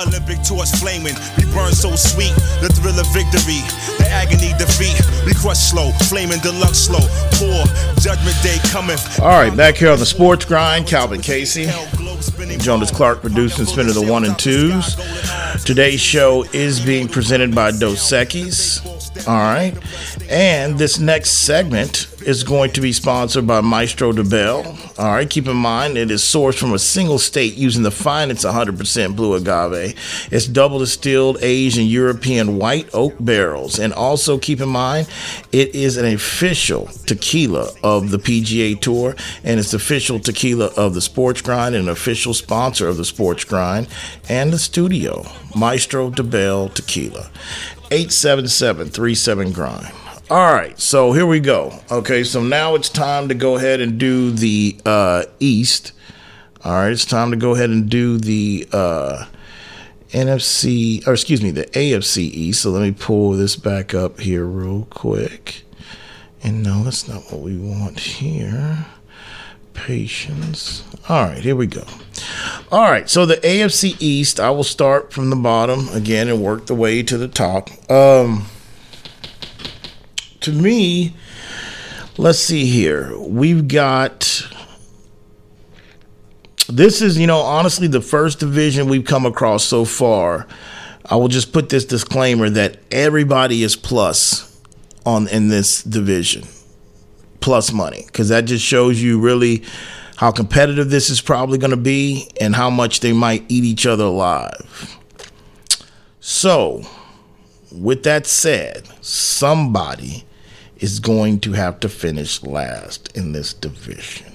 Olympic torch flaming. We burn so sweet, the thrill of victory, the agony defeat. We crush slow, flaming deluxe slow. Poor judgment day cometh. All right, back here on the sports grind, Calvin Casey. Jonas Clark producing spinning the one and twos. Today's show is being presented by Dos Equis. All right. And this next segment is going to be sponsored by Maestro Dobel. All right. Keep in mind, it is sourced from a single state using the finest 100% blue agave. It's double distilled, aged in European white oak barrels. And also keep in mind, it is an official tequila of the PGA Tour and it's official tequila of the Sports Grind and an official sponsor of the Sports Grind and the studio, Maestro Dobel Tequila. 877 37 grind. All right, so here we go. Okay, so now it's time to go ahead and do the uh, East. All right, it's time to go ahead and do the uh, NFC, or excuse me, the AFC East. So let me pull this back up here real quick. And no, that's not what we want here. Patience. All right, here we go. All right, so the AFC East, I will start from the bottom again and work the way to the top. Um, to me, let's see here. We've got. This is, you know, honestly, the first division we've come across so far. I will just put this disclaimer that everybody is plus on in this division, plus money, because that just shows you really how competitive this is probably going to be and how much they might eat each other alive. So, with that said, somebody is going to have to finish last in this division.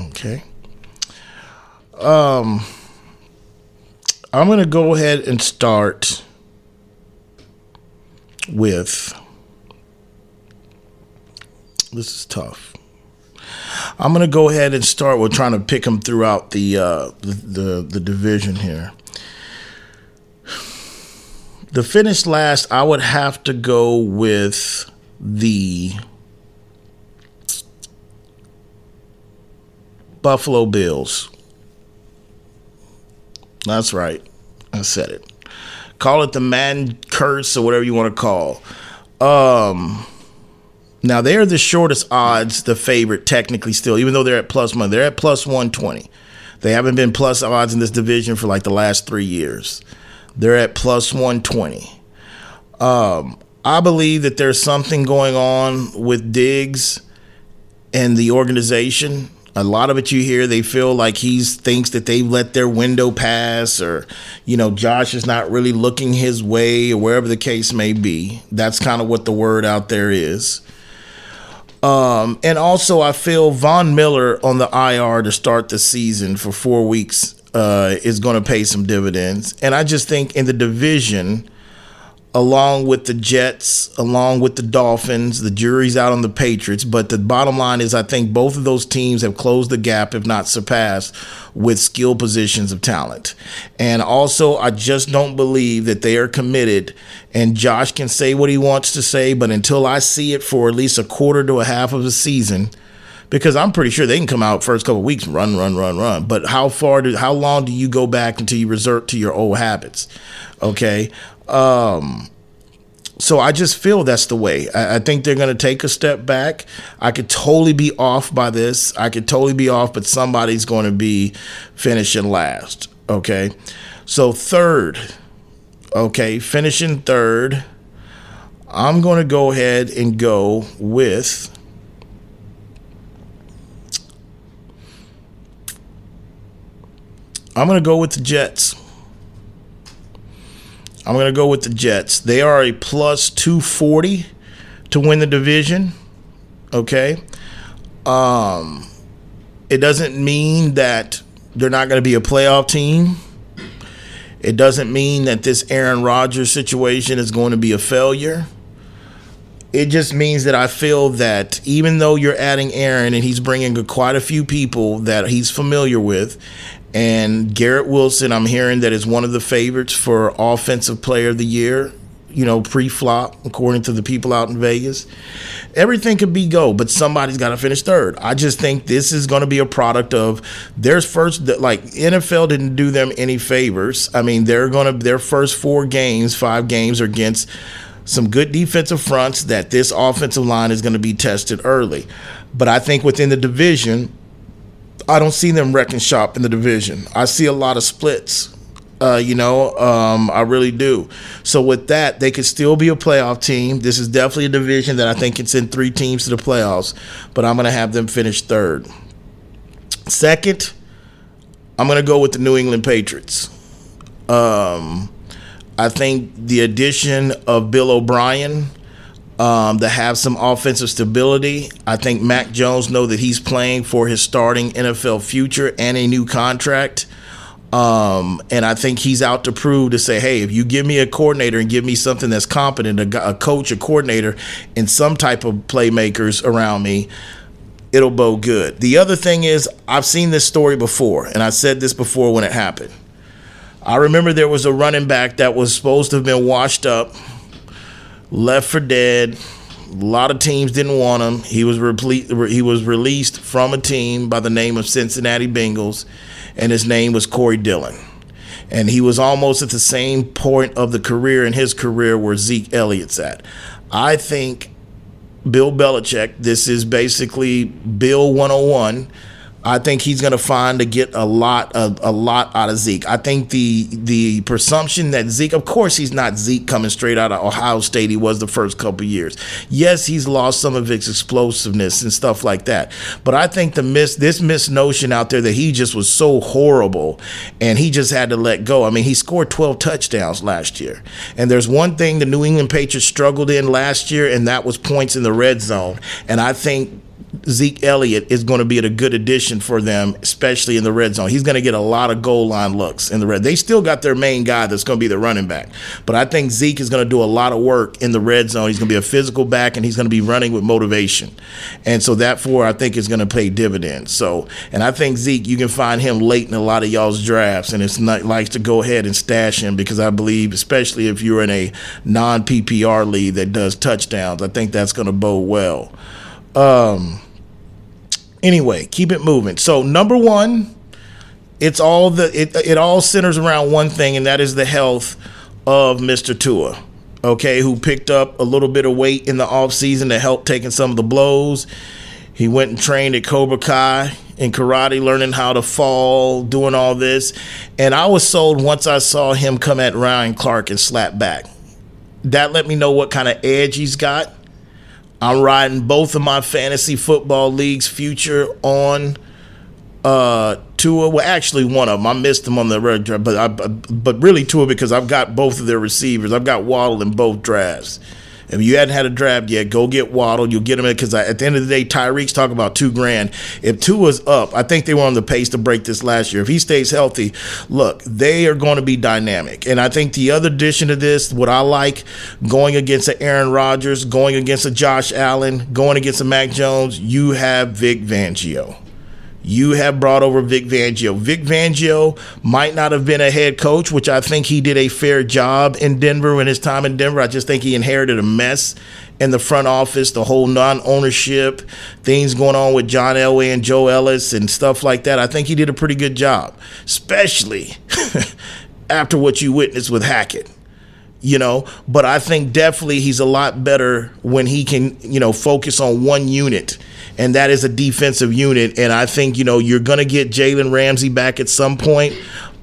Okay? Um I'm going to go ahead and start with this is tough. I'm going to go ahead and start with trying to pick them throughout the, uh, the, the the division here. The finish last, I would have to go with the Buffalo Bills. That's right. I said it. Call it the Madden curse or whatever you want to call. Um now they're the shortest odds, the favorite technically still, even though they're at plus one. They're at plus one twenty. They haven't been plus odds in this division for like the last three years. They're at plus one twenty. Um, I believe that there's something going on with Diggs and the organization. A lot of it you hear, they feel like he thinks that they let their window pass, or you know, Josh is not really looking his way, or wherever the case may be. That's kind of what the word out there is. Um, and also, I feel Von Miller on the IR to start the season for four weeks uh, is going to pay some dividends. And I just think in the division, along with the Jets, along with the Dolphins. The jury's out on the Patriots, but the bottom line is I think both of those teams have closed the gap, if not surpassed, with skill positions of talent. And also, I just don't believe that they are committed. And Josh can say what he wants to say, but until I see it for at least a quarter to a half of a season, because I'm pretty sure they can come out first couple weeks, run, run, run, run. But how far do how long do you go back until you resort to your old habits? Okay. Um, so I just feel that's the way. I, I think they're going to take a step back. I could totally be off by this. I could totally be off, but somebody's going to be finishing last. Okay. So third. Okay, finishing third. I'm going to go ahead and go with I'm going to go with the Jets. I'm going to go with the Jets. They are a plus 240 to win the division. Okay. Um, it doesn't mean that they're not going to be a playoff team. It doesn't mean that this Aaron Rodgers situation is going to be a failure. It just means that I feel that even though you're adding Aaron and he's bringing quite a few people that he's familiar with, and Garrett Wilson, I'm hearing that is one of the favorites for Offensive Player of the Year. you know, pre-flop, according to the people out in Vegas. Everything could be go, but somebody's got to finish third. I just think this is going to be a product of their first. Like NFL didn't do them any favors. I mean, they're going to their first four games, five games, are against some good defensive fronts that this offensive line is going to be tested early. But I think within the division, I don't see them wrecking shop in the division. I see a lot of splits. Uh, you know, um, I really do. So with that, they could still be a playoff team. This is definitely a division that I think can send three teams to the playoffs, but I'm going to have them finish third. Second, I'm going to go with the New England Patriots. Um, I think the addition of Bill O'Brien um, to have some offensive stability. I think Mac Jones know that he's playing for his starting NFL future and a new contract. Um, and I think he's out to prove to say, hey, if you give me a coordinator and give me something that's competent, a, a coach, a coordinator, and some type of playmakers around me, it'll bode good. The other thing is, I've seen this story before, and I said this before when it happened. I remember there was a running back that was supposed to have been washed up left for dead. A lot of teams didn't want him. He was he was released from a team by the name of Cincinnati Bengals, and his name was Corey Dillon. And he was almost at the same point of the career in his career where Zeke Elliott's at. I think Bill Belichick, this is basically Bill 101 I think he's going to find to get a lot of a lot out of Zeke. I think the the presumption that Zeke, of course, he's not Zeke coming straight out of Ohio State. He was the first couple years. Yes, he's lost some of his explosiveness and stuff like that. But I think the miss this misnotion out there that he just was so horrible and he just had to let go. I mean, he scored 12 touchdowns last year, and there's one thing the New England Patriots struggled in last year, and that was points in the red zone. And I think Zeke Elliott is going to be a good addition for them, especially in the red zone. He's going to get a lot of goal line looks in the red. They still got their main guy that's going to be the running back, but I think Zeke is going to do a lot of work in the red zone. He's going to be a physical back, and he's going to be running with motivation, and so that, therefore I think is going to pay dividends. So, and I think Zeke, you can find him late in a lot of y'all's drafts, and it's not to go ahead and stash him because I believe, especially if you're in a non PPR league that does touchdowns, I think that's going to bode well. Um, anyway, keep it moving. So number one, it's all the it, it all centers around one thing, and that is the health of Mr. Tua. Okay, who picked up a little bit of weight in the off season to help taking some of the blows. He went and trained at Cobra Kai in karate, learning how to fall, doing all this. And I was sold once I saw him come at Ryan Clark and slap back. That let me know what kind of edge he's got. I'm riding both of my fantasy football leagues future on uh Tua. Well, actually, one of them. I missed them on the red draft, but I, but really Tua because I've got both of their receivers. I've got Waddle in both drafts. If you hadn't had a draft yet, go get Waddle. You'll get him because at the end of the day, Tyreek's talking about two grand. If two was up, I think they were on the pace to break this last year. If he stays healthy, look, they are going to be dynamic. And I think the other addition to this, what I like, going against an Aaron Rodgers, going against a Josh Allen, going against a Mac Jones, you have Vic Fangio you have brought over Vic Fangio. Vic Fangio might not have been a head coach, which I think he did a fair job in Denver in his time in Denver. I just think he inherited a mess in the front office, the whole non ownership, things going on with John Elway and Joe Ellis and stuff like that. I think he did a pretty good job, especially after what you witnessed with Hackett you know but i think definitely he's a lot better when he can you know focus on one unit and that is a defensive unit. And I think you know you're going to get Jalen Ramsey back at some point.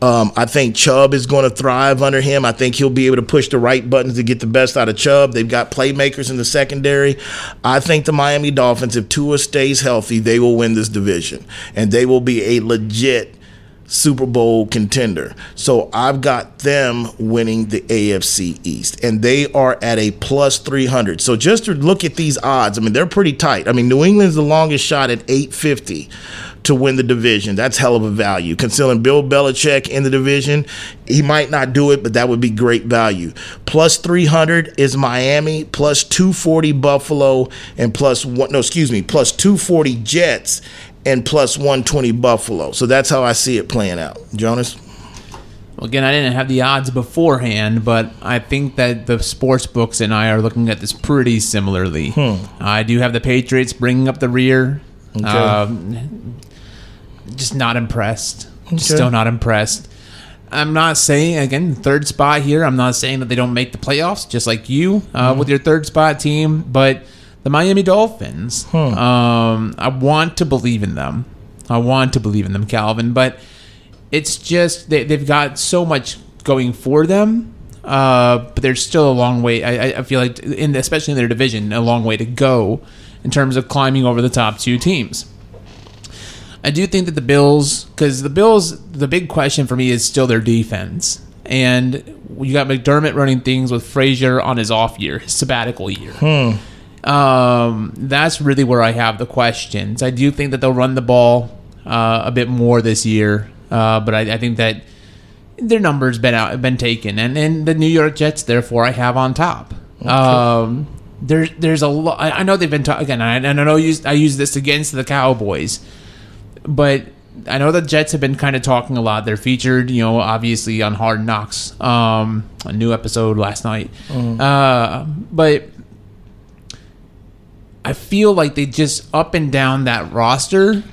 Um, I think Chubb is going to thrive under him. I think he'll be able to push the right buttons to get the best out of Chubb. They've got playmakers in the secondary. I think the Miami Dolphins, if Tua stays healthy, they will win this division, and they will be a legit Super Bowl contender. So I've got them winning the AFC East, and they are at a plus 300. So just to look at these odds, I mean, they're pretty tight. I mean, New England's the longest shot at 850 to win the division. That's hell of a value. Considering Bill Belichick in the division, he might not do it, but that would be great value. Plus 300 is Miami, plus 240 Buffalo, and plus one, no, excuse me, plus 240 Jets, and plus 120 Buffalo. So that's how I see it playing out. Jonas? Again, I didn't have the odds beforehand, but I think that the sports books and I are looking at this pretty similarly. Hmm. I do have the Patriots bringing up the rear. Um, just not impressed. Still not impressed. I'm not saying again third spot here. I'm not saying that they don't make the playoffs, just like you uh, Mm-hmm. with your third spot team. But the Miami Dolphins, Hmm. um, I want to believe in them. I want to believe in them, Calvin. But it's just they, they've got so much going for them. Uh, but there's still a long way. I, I- feel like, in especially in their division, a long way to go in terms of climbing over the top two teams. I do think that the Bills, because the Bills, the big question for me is still their defense. And you got McDermott running things with Frazier on his off year, his sabbatical year. Um, that's really where I have the questions. I do think that they'll run the ball uh, a bit more this year, uh, but I, I think that their numbers been out been taken, and and the New York Jets, therefore, I have on top. Um, there's there's a lot. I know they've been talking, again, I- and I know I use I use this against the Cowboys, but I know the Jets have been kind of talking a lot. They're featured, you know, obviously on Hard Knocks, um, a new episode last night. Uh, but I feel like they just up and down that roster,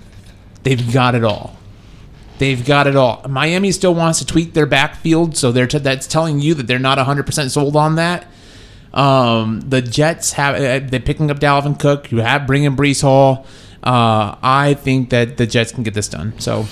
they've got it all. They've got it all. Miami still wants to tweak their backfield, so they're t- that's telling you that they're not 100% sold on that. Um, the Jets have uh, they're picking up Dalvin Cook. You have bringing Breece Hall. Uh, I think that the Jets can get this done. So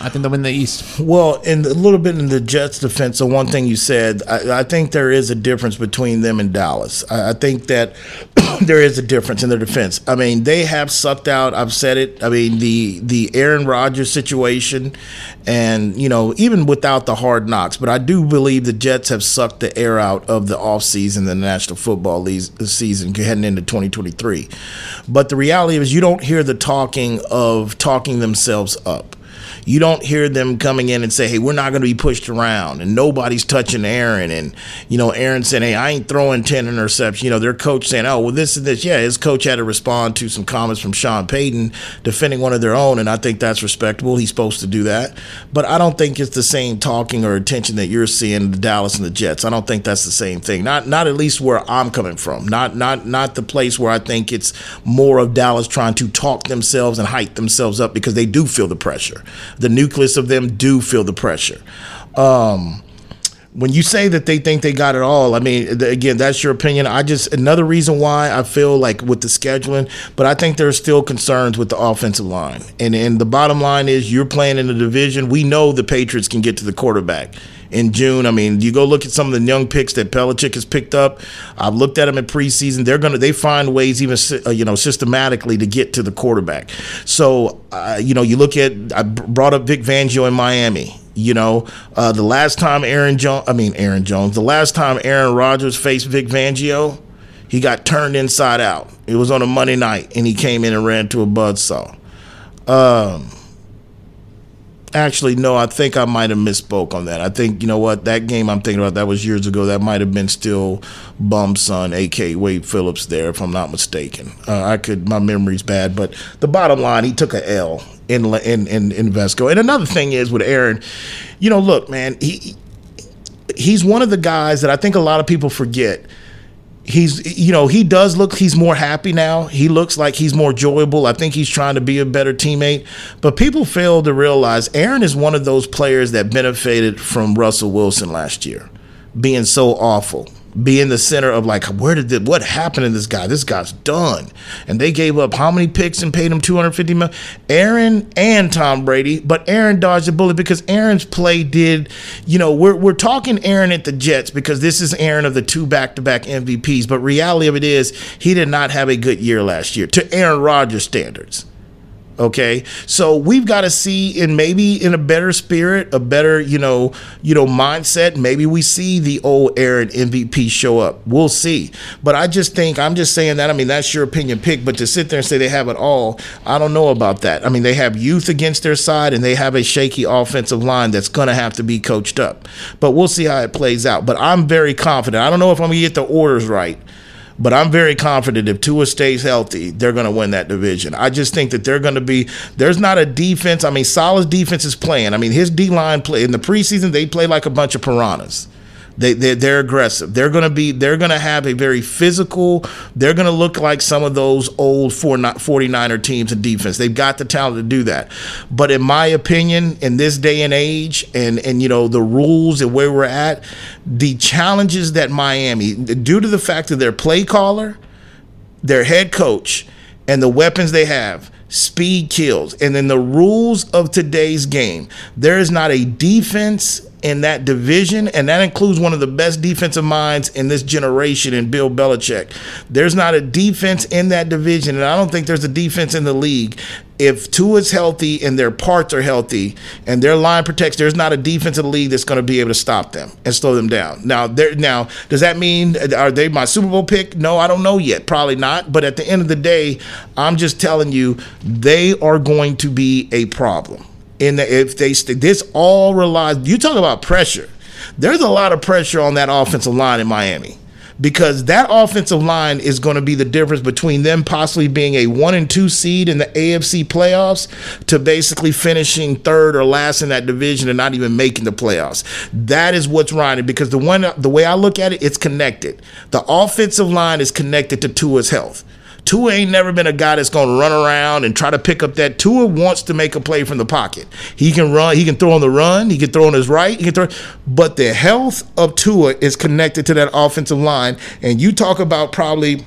I think they'll win the East. Well, and a little bit in the Jets' defense, so one thing you said, I, I think there is a difference between them and Dallas. I, I think that there is a difference in their defense. I mean, they have sucked out. I've said it. I mean, the the Aaron Rodgers situation, and you know, even without the hard knocks, but I do believe the Jets have sucked the air out of the offseason, the National Football League season heading into 2023. But the reality is, you don't hear the talking of talking themselves up. You don't hear them coming in and say, "Hey, we're not going to be pushed around," and nobody's touching Aaron. And you know, Aaron saying, "Hey, I ain't throwing ten interceptions." You know, their coach saying, "Oh, well, this is this." Yeah, his coach had to respond to some comments from Sean Payton defending one of their own, and I think that's respectable. He's supposed to do that, but I don't think it's the same talking or attention that you're seeing the Dallas and the Jets. I don't think that's the same thing. Not not at least where I'm coming from. Not not not the place where I think it's more of Dallas trying to talk themselves and hype themselves up because they do feel the pressure. The nucleus of them do feel the pressure. Um, when you say that they think they got it all, I mean, again, that's your opinion. I just another reason why I feel like with the scheduling, but I think there's still concerns with the offensive line. And and the bottom line is you're playing in a division. We know the Patriots can get to the quarterback in June. I mean, you go look at some of the young picks that Belichick has picked up. I've looked at them in preseason. They're gonna they find ways even uh, you know systematically to get to the quarterback. So uh, you know you look at I brought up Vic Fangio in Miami. You know, uh, the last time Aaron Jones, I mean Aaron Jones, the last time Aaron Rodgers faced Vic Fangio, he got turned inside out. It was on a Monday night, and he came in and ran to a buzzsaw. Um, actually, no, I think I might have misspoke on that. I think you know what that game I'm thinking about that was years ago. That might have been still Bum Son, A.K. Wade Phillips, there, if I'm not mistaken. Uh, I could, my memory's bad, but the bottom line, he took a L in in in, in Vesco. And another thing is with Aaron, you know, look, man, he he's one of the guys that I think a lot of people forget he's you know he does look he's more happy now. He looks like he's more enjoyable i think he's trying to be a better teammate. But people fail to realize aaron is one of those players that benefited from russell wilson last year being so awful being the center of like where did the, what happened to this guy? This guy's done. And they gave up how many picks and paid him 250 million aaron and tom brady but aaron dodged a bullet because aaron's play did you know we're, we're talking aaron at the jets because this is aaron of the two back-to-back mvps but reality of it is he did not have a good year last year to aaron rodgers standards Okay, so we've got to see, in maybe in a better spirit, a better you know, you know mindset. Maybe we see the old Aaron MVP show up. We'll see. But I just think I'm just saying that. I mean, that's your opinion pick. But to sit there and say they have it all, I don't know about that. I mean, they have youth against their side, and they have a shaky offensive line that's going to have to be coached up. But we'll see how it plays out. But I'm very confident. I don't know if I'm going to get the orders right But I'm very confident if Tua stays healthy, they're going to win that division. I just think that they're going to be. There's not a defense. I mean, solid defense is playing. I mean, his D line play in the preseason they play like a bunch of piranhas. They, they they're aggressive. They're gonna be. They're gonna have a very physical. They're gonna look like some of those old 49er teams in defense. They've got the talent to do that. But in my opinion, in this day and age, and and you know the rules and where we're at, the challenges that Miami, due to the fact of their play caller, their head coach, and the weapons they have speed kills. And then the rules of today's game, there is not a defense in that division, and that includes one of the best defensive minds in this generation in Bill Belichick. There's not a defense in that division, and I don't think there's a defense in the league. If Tua's healthy and their parts are healthy and their line protects, there's not a defense in the league that's going to be able to stop them and slow them down. Now, now does that mean are they my Super Bowl pick? No, I don't know yet. Probably not. But at the end of the day, I'm just telling you they are going to be a problem in the, if they stay, this all relies. You talk about pressure. There's a lot of pressure on that offensive line in Miami because that offensive line is going to be the difference between them possibly being a one and two seed in the AFC playoffs to basically finishing third or last in that division and not even making the playoffs. That is what's riding because the one the way I look at it, it's connected. The offensive line is connected to Tua's health. Tua ain't never been a guy that's going to run around and try to pick up that. Tua wants to make a play from the pocket. He can run. He can throw on the run. He can throw on his right. He can throw. But the health of Tua is connected to that offensive line. And you talk about probably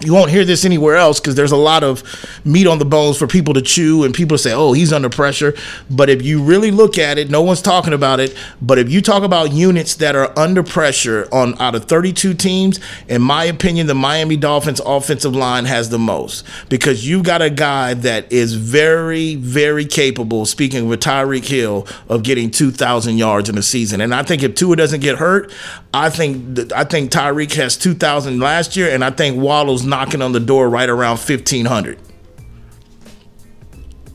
you won't hear this anywhere else because there's a lot of meat on the bones for people to chew and people say, oh, he's under pressure. But if you really look at it, no one's talking about it. But if you talk about units that are under pressure on out of 32 teams, in my opinion, the Miami Dolphins offensive line has the most because you've got a guy that is very, very capable, speaking of Tyreek Hill, of getting 2,000 yards in a season. And I think if Tua doesn't get hurt, I think I think Tyreek has 2,000 last year, and I think Waddle's knocking on the door right around 1,500.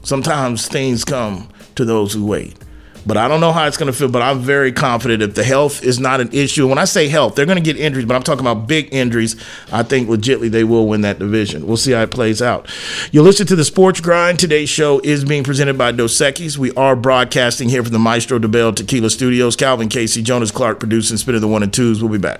Sometimes things come to those who wait. But I don't know how it's going to feel, but I'm very confident if the health is not an issue. When I say health, they're going to get injuries, but I'm talking about big injuries. I think legitly they will win that division. We'll see how it plays out. You listen to the Sports Grind. Today's show is being presented by Dos Equis. We are broadcasting here from the Maestro Dobel Tequila Studios. Calvin Casey, Jonas Clark producing, spinning the one and twos. We'll be back.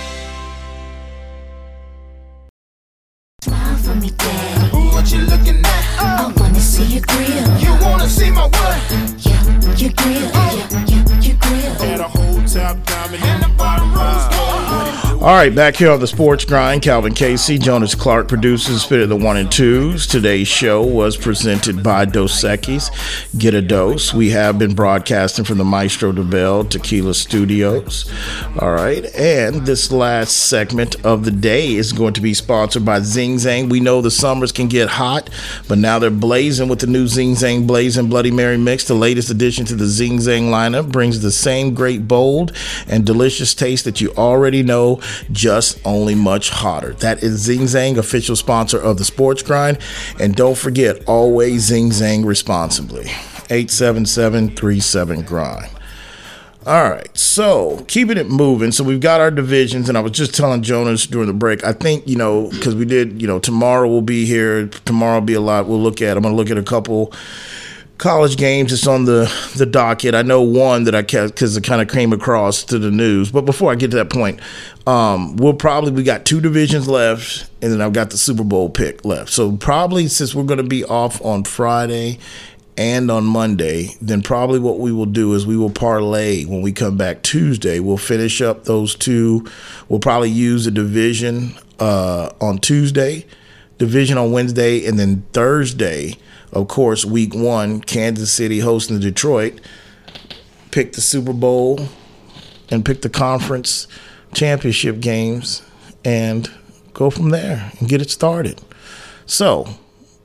Yeah, yeah, your grill. At a whole top diamond All right, back here on the Sports Grind, Calvin Casey, Jonas Clark produces Fit of the One and Twos. Today's show was presented by Dos Equis. Get a dose. We have been broadcasting from the Maestro Dobel Tequila Studios. All right, and this last segment of the day is going to be sponsored by Zing Zang. We know the summers can get hot, but now they're blazing with the new Zing Zang Blazing Bloody Mary mix. The latest addition to the Zing Zang lineup brings the same great, bold, and delicious taste that you already know just only much hotter. That is Zing Zang, official sponsor of the Sports Grind. And don't forget, always Zing Zang responsibly. 877 37 Grind. All right, so keeping it moving. So we've got our divisions, and I was just telling Jonas during the break. I think you know because we did. You know, tomorrow we'll be here. Tomorrow will be a lot. We'll look at. I'm to look at a couple college games. It's on the the docket. I know one that I kept because it kind of came across to the news. But before I get to that point, um, we'll probably we got two divisions left, and then I've got the Super Bowl pick left. So probably since we're going to be off on Friday and on Monday, then probably what we will do is we will parlay when we come back Tuesday. We'll finish up those two. We'll probably use a division uh, on Tuesday, division on Wednesday, and then Thursday of course, week one, Kansas City hosting Detroit. Pick the Super Bowl and pick the conference championship games and go from there and get it started. So,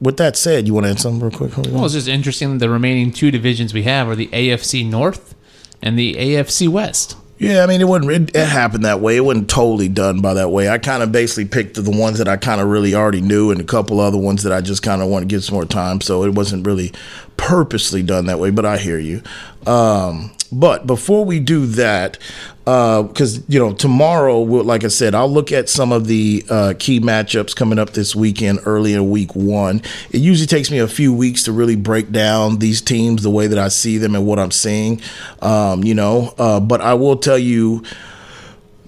with that said, you want to add something real quick? Well, it's just interesting. The remaining two divisions we have are the AFC North and the AFC West. Yeah, I mean, it wasn't. It, it, happened that way. It wasn't totally done by that way. I kind of basically picked the ones that I kind of really already knew, and a couple other ones that I just kind of want to give some more time. So it wasn't really purposely done that way. But I hear you. Um, but before we do that, because uh, you know tomorrow, we'll, like I said, I'll look at some of the uh, key matchups coming up this weekend, early in week one. It usually takes me a few weeks to really break down these teams the way that I see them and what I'm seeing. Um, you know, uh, but I will tell you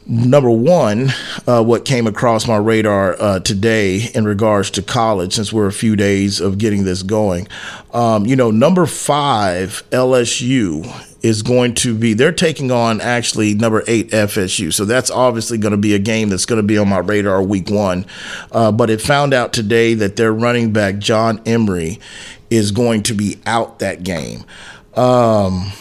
number one, uh, what came across my radar uh, today in regards to college, since we're a few days of getting this going. Um, you know, number five, LSU is going to be, they're taking on actually number eight, FSU. So that's obviously going to be a game that's going to be on my radar week one. Uh, but it found out today that their running back, John Emery, is going to be out that game. Um,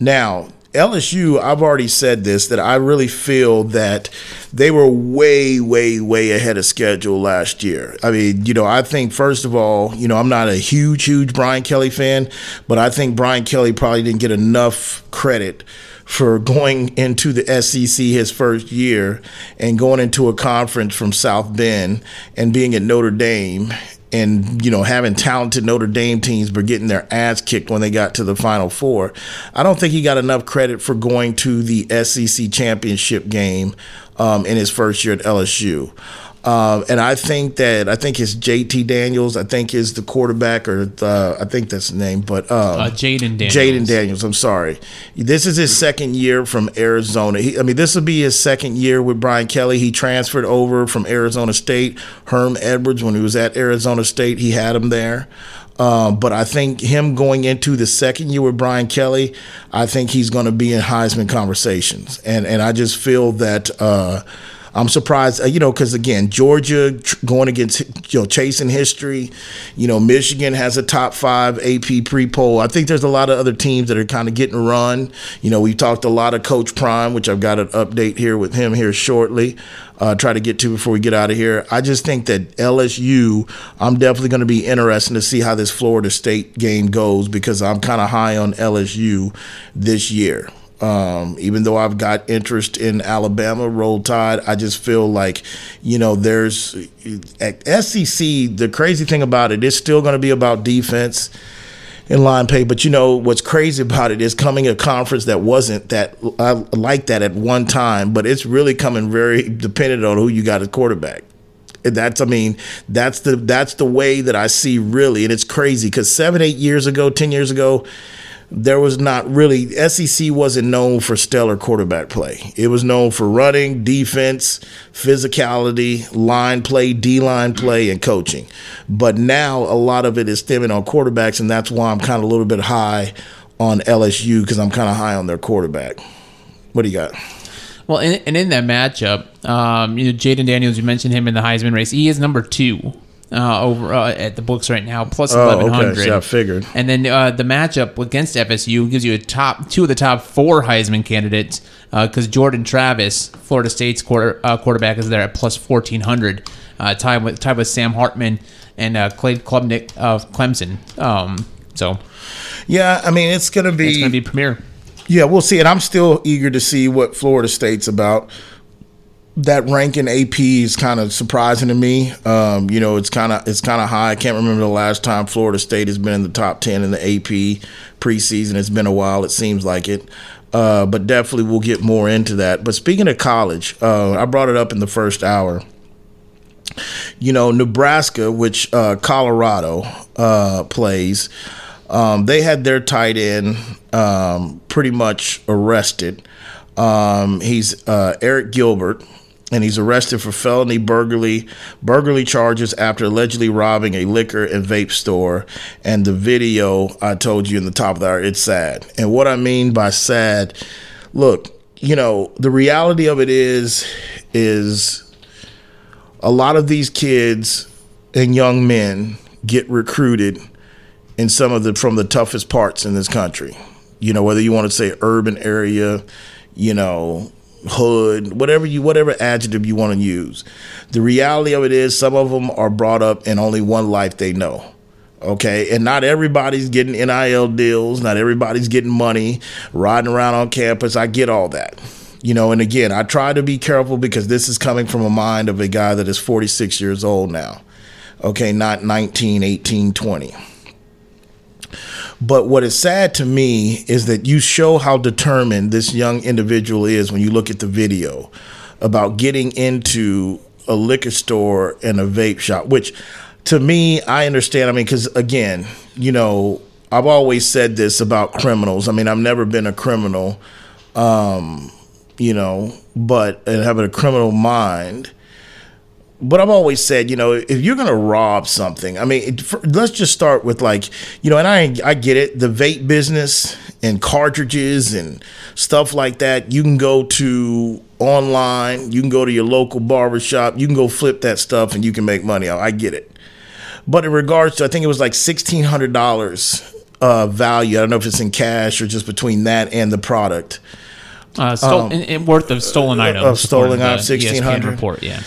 now, LSU, I've already said this that I really feel that they were way, way, way ahead of schedule last year. I mean, you know, I think first of all, you know, I'm not a huge, huge Brian Kelly fan, but I think Brian Kelly probably didn't get enough credit for going into the SEC his first year and going into a conference from South Bend and being at Notre Dame and you know having talented Notre Dame teams but getting their ass kicked when they got to the Final Four. I don't think he got enough credit for going to the SEC championship game um, in his first year at LSU. Um, and I think that I think it's JT Daniels. I think is the quarterback, or the, I think that's the name. But um, uh, Jayden Daniels. Jayden Daniels. I'm sorry. This is his second year from Arizona. He, I mean, this will be his second year with Brian Kelly. He transferred over from Arizona State. Herm Edwards, when he was at Arizona State, he had him there. Um, but I think him going into the second year with Brian Kelly, I think he's going to be in Heisman conversations, and and I just feel that. Uh, I'm surprised, uh, you know, because again, Georgia tr- going against, you know, chasing history. You know, Michigan has a top five AP pre poll. I think there's a lot of other teams that are kind of getting run. You know, we talked a lot of Coach Prime, which I've got an update here with him here shortly. Uh, try to get to before we get out of here. I just think that LSU, I'm definitely going to be interested to see how this Florida State game goes because I'm kind of high on LSU this year. Um, even though I've got interest in Alabama, Roll Tide, I just feel like, you know, there's at SEC. The crazy thing about it, it's still going to be about defense and line pay. But you know what's crazy about it is coming a conference that wasn't that uh, like that at one time, but it's really coming very dependent on who you got at quarterback that's i mean that's the that's the way that i see really and it's crazy because seven eight years ago ten years ago there was not really SEC wasn't known for stellar quarterback play. It was known for running, defense, physicality, line play, D line play, and coaching. But now a lot of it is stemming on quarterbacks, and that's why I'm kind of a little bit high on LSU because I'm kind of high on their quarterback. What do you got? Well, and, and in that matchup, um, you know, Jayden Daniels, you mentioned him in the Heisman race. He is number two uh, over uh, at the books right now, plus Oh, eleven okay. hundred. So I figured. And then uh, the matchup against FSU gives you a top two of the top four Heisman candidates because Jordan Travis, Florida State's quarter, uh, quarterback, is there at plus fourteen hundred, uh, tied with tied with Sam Hartman and uh, Clay Klubnik of Clemson. Um, so Yeah, I mean it's gonna be, it's going to be premier. yeah, we'll see. And I'm still eager to see what Florida State's about. That ranking AP is kind of surprising to me. Um, you know, it's kind of it's kind of high. I can't remember the last time Florida State has been in the top ten in the AP preseason. It's been a while. It seems like it. Uh, but definitely we'll get more into that. But speaking of college, uh, I brought it up in the first hour. you know, Nebraska, which uh, Colorado uh, plays, um, they had their tight end um, pretty much arrested. Um, he's uh, Arik Gilbert, and he's arrested for felony burglary burglary charges after allegedly robbing a liquor and vape store. And the video I told you in the top of the hour, it's sad. And what I mean by sad, look, you know, the reality of it is, is a lot of these kids and young men get recruited in some of the from the toughest parts in this country. You know, whether you want to say urban area, you know, hood, whatever you whatever adjective you want to use. The reality of it is some of them are brought up in only one life they know. Okay, and not everybody's getting NIL deals, not everybody's getting money, riding around on campus. I get all that. You know, and again, I try to be careful because this is coming from a mind of a guy that is 46 years old now. Okay, not 19, 18, 20. But what is sad to me is that you show how determined this young individual is when you look at the video about getting into a liquor store and a vape shop, which to me, I understand. I mean, because again, you know, I've always said this about criminals. I mean, I've never been a criminal, um, you know, but and having a criminal mind but I've always said, you know, if you're gonna rob something, I mean, it, for, let's just start with like, you know, and I I get it, the vape business and cartridges and stuff like that. You can go to online, you can go to your local barber shop, you can go flip that stuff, and you can make money. I get it. But in regards to, I think it was like sixteen hundred dollars uh, value. I don't know if it's in cash or just between that and the product. Uh, stole, in, in worth of stolen items. Um, of stolen items, 1600. report. Yeah.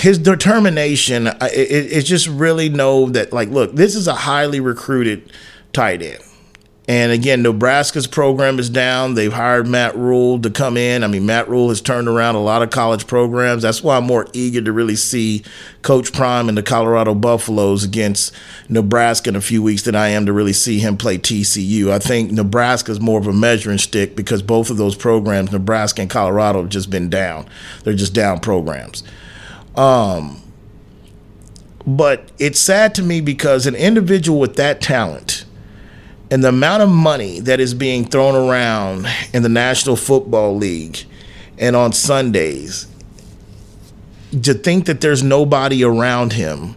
His determination it, it, it's just really know that like look this is a highly recruited tight end. And again nebraska's program is down. They've hired matt rhule to come in. I mean matt rhule has turned around a lot of college programs. That's why i'm more eager to really see coach prime and the colorado buffaloes against nebraska in a few weeks than i am to really see him play tcu i think nebraska's more of a measuring stick because both of those programs nebraska and colorado have just been down. They're just down programs Um, but it's sad to me because an individual with that talent and the amount of money that is being thrown around in the National Football League and on Sundays, to think that there's nobody around him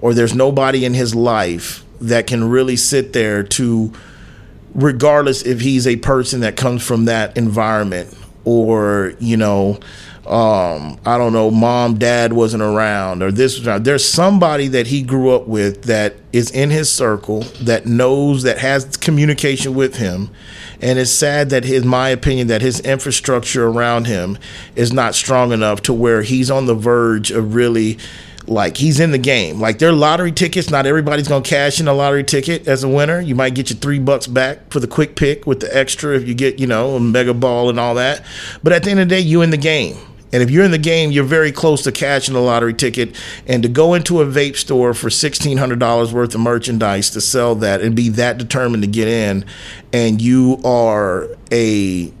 or there's nobody in his life that can really sit there to, regardless if he's a person that comes from that environment or, you know, um, I don't know, mom, dad wasn't around, or this was around. There's somebody that he grew up with that is in his circle that knows that has communication with him, and it's sad that, in my opinion, that his infrastructure around him is not strong enough to where he's on the verge of really. Like he's in the game. Like they're lottery tickets. Not everybody's gonna cash in a lottery ticket as a winner. You might get your three bucks back for the quick pick with the extra if you get, you know, a mega ball and all that. But at the end of the day, you in the game. And if you're in the game, you're very close to cashing a lottery ticket. And to go into a vape store for $1,600 worth of merchandise to sell that and be that determined to get in, and you are a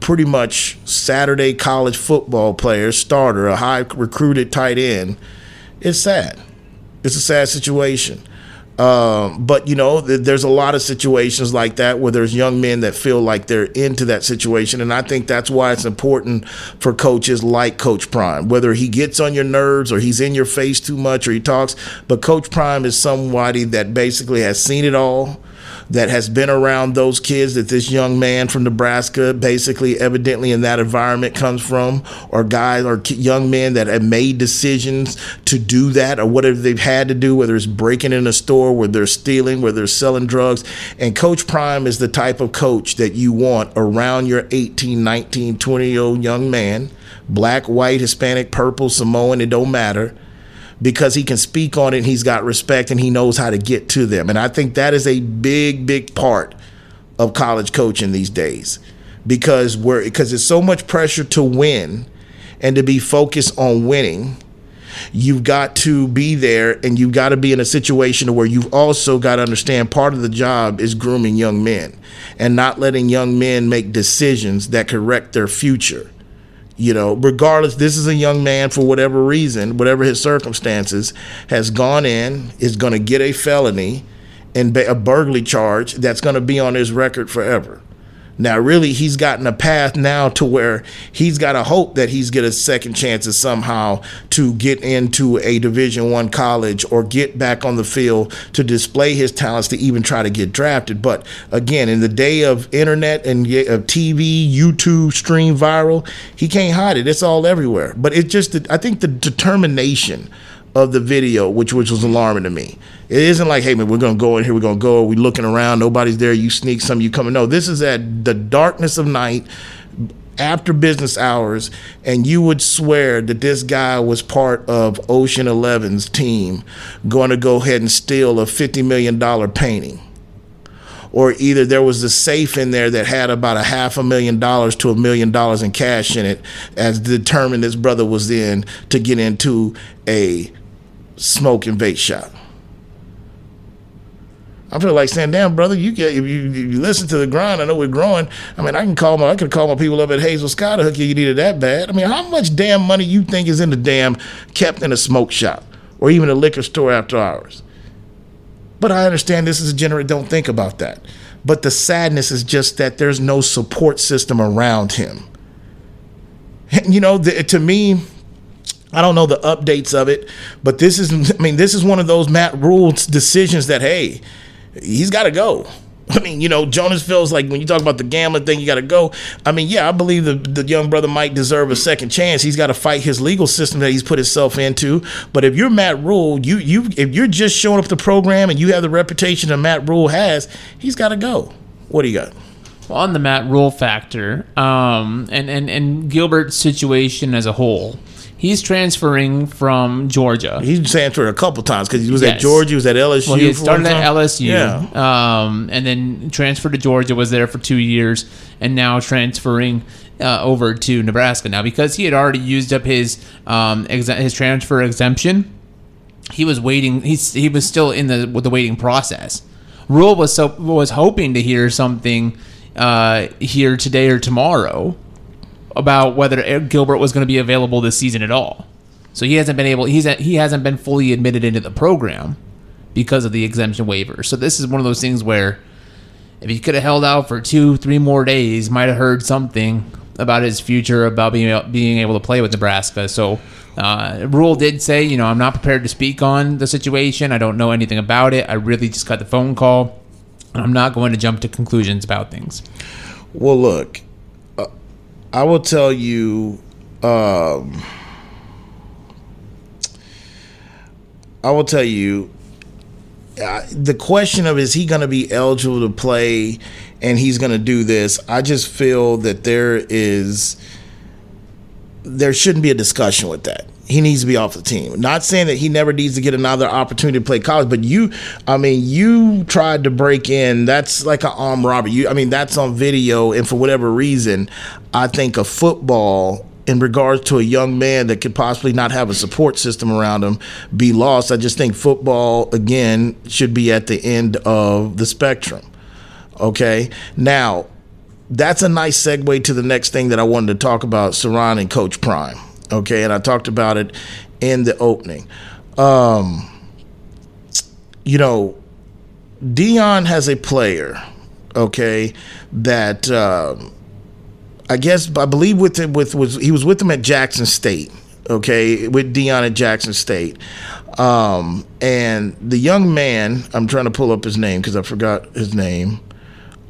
pretty much Saturday college football player, starter, a high recruited tight end, it's sad. It's a sad situation. Um, but you know, th- there's a lot of situations like that where there's young men that feel like they're into that situation, and I think that's why it's important for coaches like Coach Prime, whether he gets on your nerves or he's in your face too much or he talks. But Coach Prime is somebody that basically has seen it all. That has been around those kids that this young man from Nebraska, basically, evidently in that environment, comes from, or guys or young men that have made decisions to do that, or whatever they've had to do, whether it's breaking in a store, where they're stealing, where they're selling drugs. And Coach Prime is the type of coach that you want around your 18, 19, 20 year old young man, black, white, Hispanic, purple, Samoan, it don't matter because he can speak on it he's got respect and he knows how to get to them. And I think that is a big, big part of college coaching these days because we're because there's so much pressure to win and to be focused on winning. You've got to be there and you've got to be in a situation where you've also got to understand part of the job is grooming young men and not letting young men make decisions that could wreck their future you know, regardless, this is a young man for whatever reason, whatever his circumstances, has gone in, is going to get a felony and a burglary charge that's going to be on his record forever. Now, really, he's gotten a path now to where he's got a hope that he's get a second chances somehow to get into a Division One college or get back on the field to display his talents to even try to get drafted. But again, in the day of internet and of TV, YouTube stream viral, he can't hide it. It's all everywhere. But it's just I think the determination of the video, which which was alarming to me. It isn't like, hey man, we're gonna go in here, we're gonna go, we looking around, nobody's there, you sneak some, you coming. No, this is at the darkness of night, after business hours, and you would swear that this guy was part of Ocean Eleven's team going to go ahead and steal a fifty million dollar painting. Or either there was a safe in there that had about a half a million dollars to a million dollars in cash in it, as determined this brother was in to get into a smoke and vape shop. I feel like saying, "Damn, brother, you get if you, if you listen to the grind. I know we're growing. I mean, I can call my I could call my people up at Hazel Scott to hook you. You needed that bad. I mean, how much damn money you think is in the damn kept in a smoke shop or even a liquor store after hours? But I understand this is a generate. Don't think about that. But the sadness is just that there's no support system around him. You know, the, to me, I don't know the updates of it, but this is, I mean, this is one of those Matt Rhule's decisions that, hey, he's got to go. I mean, you know, Jonas feels like when you talk about the gambling thing, you got to go. I mean, yeah, I believe the, the young brother might deserve a second chance. He's got to fight his legal system that he's put himself into. But if you're Matt Rhule, you you if you're just showing up the program and you have the reputation that Matt Rhule has, he's got to go. What do you got? Well, on the Matt Rhule factor, um, and, and, and Gilbert's situation as a whole, he's transferring from Georgia. He's transferred a couple times because he was at Georgia, he was at LSU. Well, he had for one started at. LSU, Yeah. um, and then transferred to Georgia, was there for two years, and now transferring uh, over to Nebraska. Now, because he had already used up his um, exe- his transfer exemption, he was waiting. He's he was still in the with the waiting process. Rhule was so was hoping to hear something uh, here today or tomorrow about whether Gilbert was going to be available this season at all. So he hasn't been able. He's he hasn't been fully admitted into the program because of the exemption waiver. So this is one of those things where if he could have held out for two, three more days, might have heard something about his future, about being being able to play with Nebraska. So uh, Rhule did say, you know, I'm not prepared to speak on the situation. I don't know anything about it. I really just got the phone call. I'm not going to jump to conclusions about things. Well, look, I will tell you. Um, I will tell you. Uh, the question of is he going to be eligible to play, and he's going to do this. I just feel that there is. There shouldn't be a discussion with that. He needs to be off the team. Not saying that he never needs to get another opportunity to play college, but you, I mean, you tried to break in. That's like an armed robbery. You, I mean, that's on video, and for whatever reason, I think a football in regards to a young man that could possibly not have a support system around him be lost. I just think football again should be at the end of the spectrum. Okay, now that's a nice segue to the next thing that I wanted to talk about surrounding Coach Prime. Okay, and I talked about it in the opening. Um, you know, Deion has a player, okay, that um, I guess I believe with him with was he was with him at Jackson State, okay, with Deion at Jackson State. Um, and the young man, I'm trying to pull up his name because I forgot his name.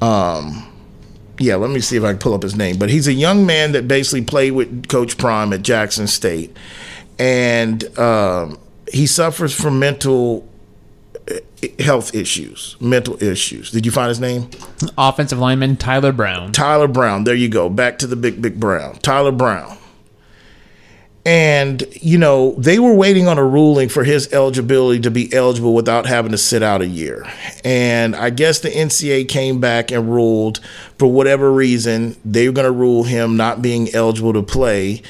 Um, yeah, let me see if I can pull up his name. But he's a young man that basically played with Coach Prime at Jackson State, and um, he suffers from mental uh, health issues, mental issues. Did you find his name? Offensive lineman Tyler Brown. Tyler Brown. There you go. Back to the big, big Brown. Tyler Brown. And, you know, they were waiting on a ruling for his eligibility to be eligible without having to sit out a year. And I guess the NCAA came back and ruled, for whatever reason, they were going to rule him not being eligible to play.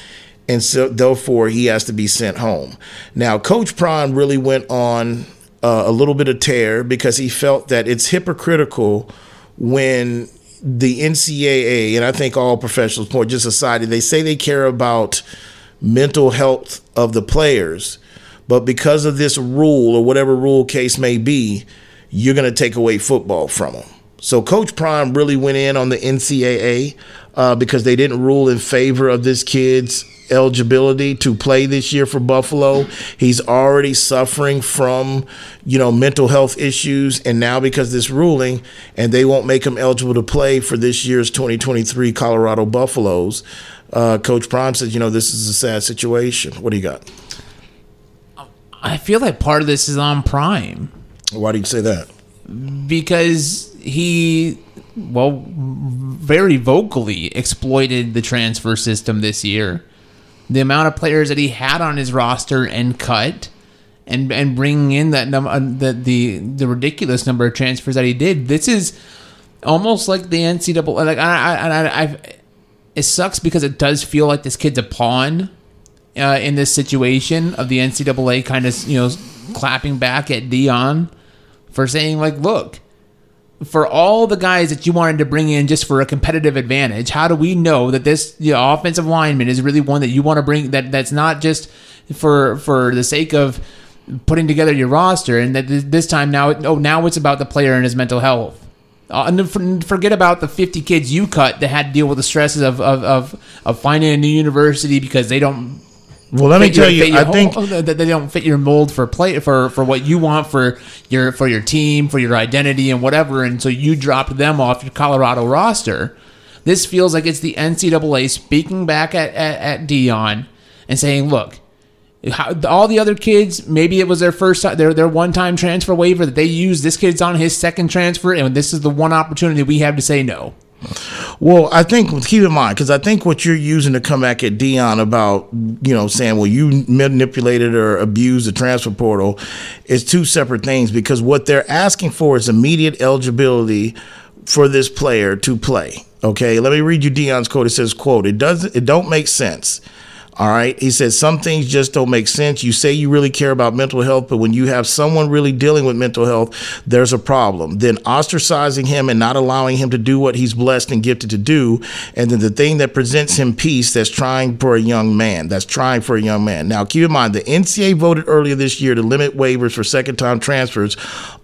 And so, therefore, he has to be sent home. Now, Coach Prime really went on uh, a little bit of tear because he felt that it's hypocritical when the NCAA, and I think all professional sports, just society, they say they care about mental health of the players, but because of this rule or whatever rule case may be, you're going to take away football from them. So Coach Prime really went in on the NCAA uh, because they didn't rule in favor of this kid's eligibility to play this year for Buffalo. He's already suffering from, you know, mental health issues, and now because this ruling, and they won't make him eligible to play for this year's 2023 Colorado Buffaloes. Uh, Coach Prime says, you know, this is a sad situation. What do you got? I feel like part of this is on Prime Why do you say that? because he, well, very vocally exploited the transfer system this year. The amount of players that he had on his roster and cut, and and bringing in that number, uh, the the the ridiculous number of transfers that he did. This is almost like the NCAA. Like I, I, I, I it sucks because it does feel like this kid's a pawn uh, in this situation of the NCAA kind of you know clapping back at Deion for saying like, look, for all the guys that you wanted to bring in just for a competitive advantage, how do we know that this you know, offensive lineman is really one that you want to bring that that's not just for for the sake of putting together your roster and that this time now oh now it's about the player and his mental health. Uh, and forget about the 50 kids you cut that had to deal with the stresses of, of, of, of finding a new university because they don't Well, let me fit your- tell you, I think that they don't fit your mold for play for for what you want for your for your team for your identity and whatever, and so you dropped them off your Colorado roster. This feels like it's the NCAA speaking back at at, at Deion and saying, "Look, how, all the other kids, maybe it was their first time, their their one time transfer waiver that they used. This kid's on his second transfer, and this is the one opportunity we have to say no." Well, I think keep in mind because I think what you're using to come back at Deion about, you know, saying well you manipulated or abused the transfer portal, is two separate things. Because what they're asking for is immediate eligibility for this player to play. Okay, let me read you Deion's quote. It says, "quote It doesn't. It don't make sense." All right. He says some things just don't make sense. You say you really care about mental health, but when you have someone really dealing with mental health, there's a problem. Then ostracizing him and not allowing him to do what he's blessed and gifted to do. And then the thing that presents him peace that's trying for a young man, that's trying for a young man. Now, keep in mind, the NCAA voted earlier this year to limit waivers for second time transfers.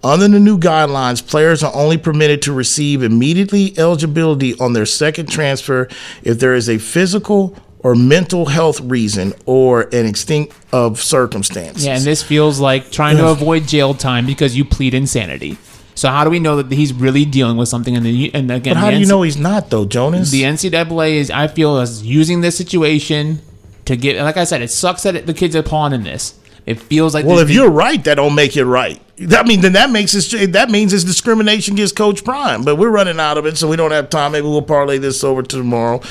Under the new guidelines, players are only permitted to receive immediately eligibility on their second transfer if there is a physical or mental health reason or an extinct of circumstance. Yeah, and this feels like trying to avoid jail time because you plead insanity. So how do we know that he's really dealing with something? And, the, and again, but how do you NC know he's not though, Jonas? the NCAA is, I feel, is using this situation to get. Like I said, it sucks that it, the kids are pawn in this. It feels like well, if you're right, that don't make it right. I mean, then that makes it. That means it's discrimination against Coach Prime. But we're running out of it, so we don't have time. Maybe we'll parlay this over to tomorrow.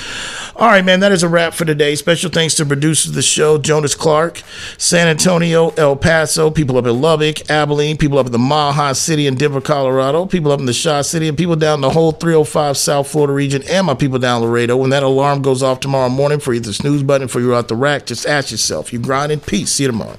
All right, man. That is a wrap for today. Special thanks to producers of the show, Jonas Clark, San Antonio, El Paso, people up in Lubbock, Abilene, people up in the High City in Denver, Colorado, people up in the Shaw City, and people down the whole 305 South Florida region, and my people down Laredo. When that alarm goes off tomorrow morning for either snooze button for you're out the rack, just ask yourself. You grind in peace. See you tomorrow.